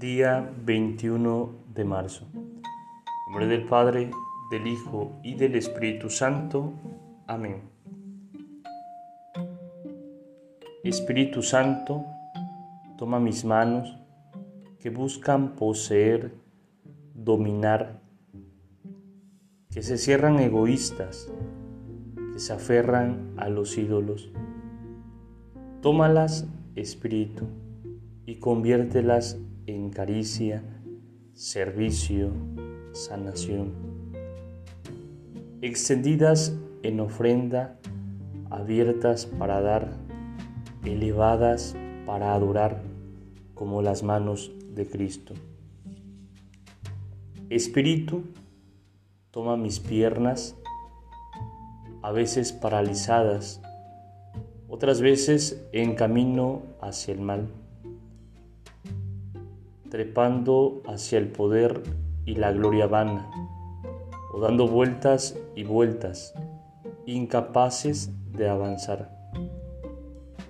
Día 21 de marzo. En nombre del Padre, del Hijo y del Espíritu Santo. Amén. Espíritu Santo, toma mis manos que buscan poseer, dominar, que se cierran egoístas, que se aferran a los ídolos. Tómalas, Espíritu, y conviértelas en caricia, servicio, sanación. Extendidas en ofrenda, abiertas para dar, elevadas para adorar, como las manos de Cristo. Espíritu, toma mis piernas, a veces paralizadas, otras veces en camino hacia el mal trepando hacia el poder y la gloria vana, o dando vueltas y vueltas, incapaces de avanzar.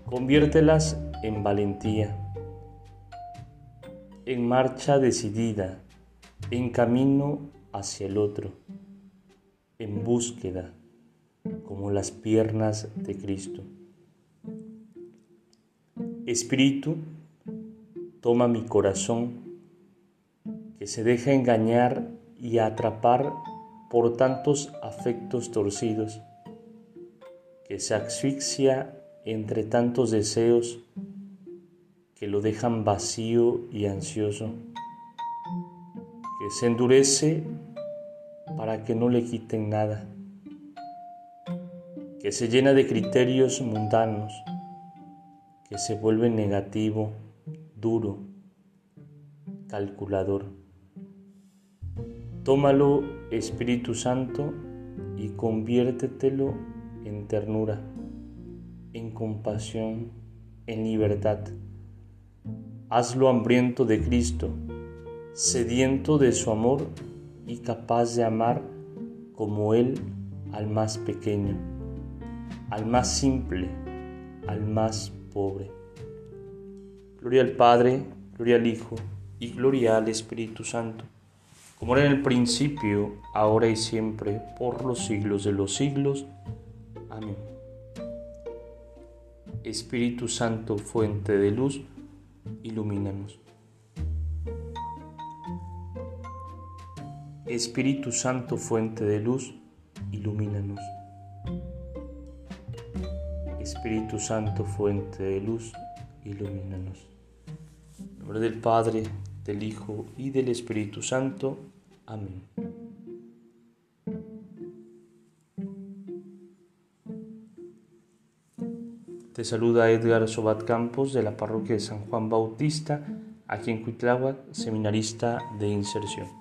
Conviértelas en valentía, en marcha decidida, en camino hacia el otro, en búsqueda, como las piernas de Cristo. Espíritu, toma mi corazón que se deja engañar y atrapar por tantos afectos torcidos, que se asfixia entre tantos deseos que lo dejan vacío y ansioso, que se endurece para que no le quiten nada, que se llena de criterios mundanos, que se vuelve negativo duro, calculador. Tómalo, Espíritu Santo, y conviértetelo en ternura, en compasión, en libertad. Hazlo hambriento de Cristo, sediento de su amor y capaz de amar como Él al más pequeño, al más simple, al más pobre. Gloria al Padre, gloria al Hijo y gloria al Espíritu Santo, como era en el principio, ahora y siempre, por los siglos de los siglos. Amén. Espíritu Santo, fuente de luz, ilumínanos. Espíritu Santo, fuente de luz, ilumínanos. Espíritu Santo, fuente de luz, ilumínanos. Nombre del Padre, del Hijo y del Espíritu Santo. Amén. Te saluda Edgar Sobat Campos de la parroquia de San Juan Bautista, aquí en Cuitláhuac, seminarista de inserción.